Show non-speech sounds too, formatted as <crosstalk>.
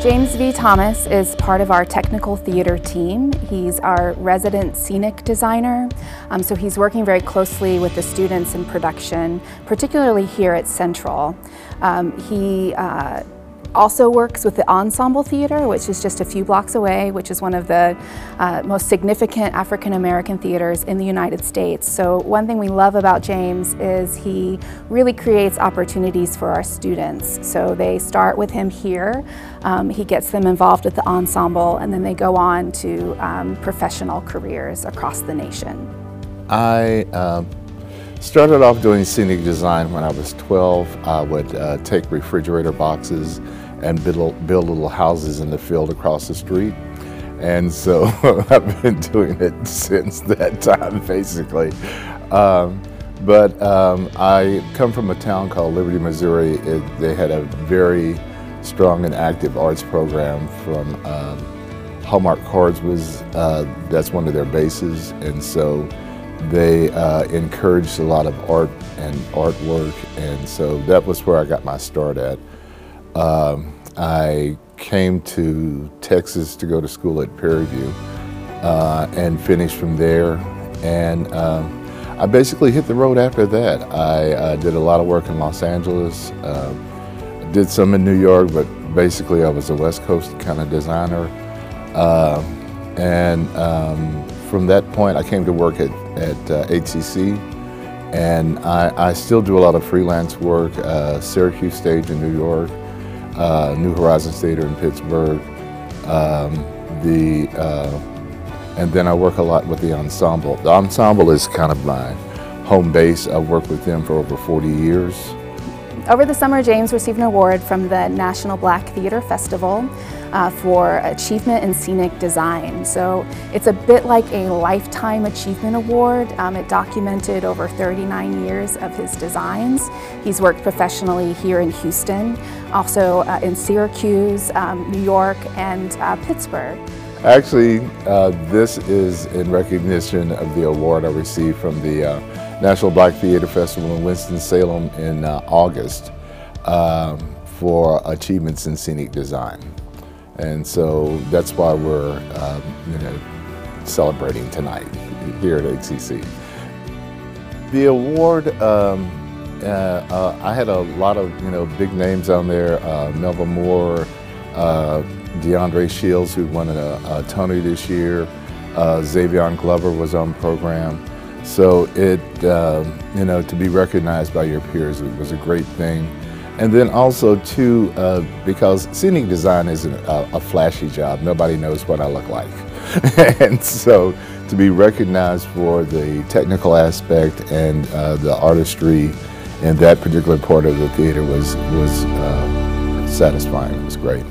James V. Thomas is part of our technical theater team. He's our resident scenic designer, um, so he's working very closely with the students in production, particularly here at Central. Um, he uh, also works with the Ensemble Theater, which is just a few blocks away, which is one of the uh, most significant African American theaters in the United States. So one thing we love about James is he really creates opportunities for our students. So they start with him here, um, he gets them involved with the ensemble, and then they go on to um, professional careers across the nation. I um, started off doing scenic design when I was 12. I would uh, take refrigerator boxes and build, build little houses in the field across the street. And so <laughs> I've been doing it since that time, basically. Um, but um, I come from a town called Liberty, Missouri. It, they had a very strong and active arts program from um, Hallmark Cards was, uh, that's one of their bases. And so they uh, encouraged a lot of art and artwork. And so that was where I got my start at. Um, I came to Texas to go to school at Prairie View uh, and finished from there. And um, I basically hit the road after that. I uh, did a lot of work in Los Angeles, uh, did some in New York, but basically I was a West Coast kind of designer. Um, and um, from that point, I came to work at, at HCC. Uh, and I, I, still do a lot of freelance work, uh, Syracuse Stage in New York, uh, New Horizons Theater in Pittsburgh. Um, the uh, and then I work a lot with the ensemble. The ensemble is kind of my home base. I've worked with them for over 40 years. Over the summer, James received an award from the National Black Theater Festival uh, for Achievement in Scenic Design. So it's a bit like a Lifetime Achievement Award. Um, it documented over 39 years of his designs. He's worked professionally here in Houston, also uh, in Syracuse, um, New York, and uh, Pittsburgh. Actually, uh, this is in recognition of the award I received from the uh, National Black Theater Festival in Winston-Salem in uh, August um, for achievements in scenic design. And so that's why we're, um, you know, celebrating tonight here at HCC. The award, um, uh, uh, I had a lot of, you know, big names on there, uh, Moore, uh, André De Shields, who won a, a Tony this year, uh, Savion Glover was on program. So it, uh, you know, to be recognized by your peers was a great thing. And then also too, uh, because scenic design isn't a, a, flashy job. Nobody knows what I look like. <laughs> and so to be recognized for the technical aspect and uh, the artistry in that particular part of the theater was, was uh, satisfying. It was great.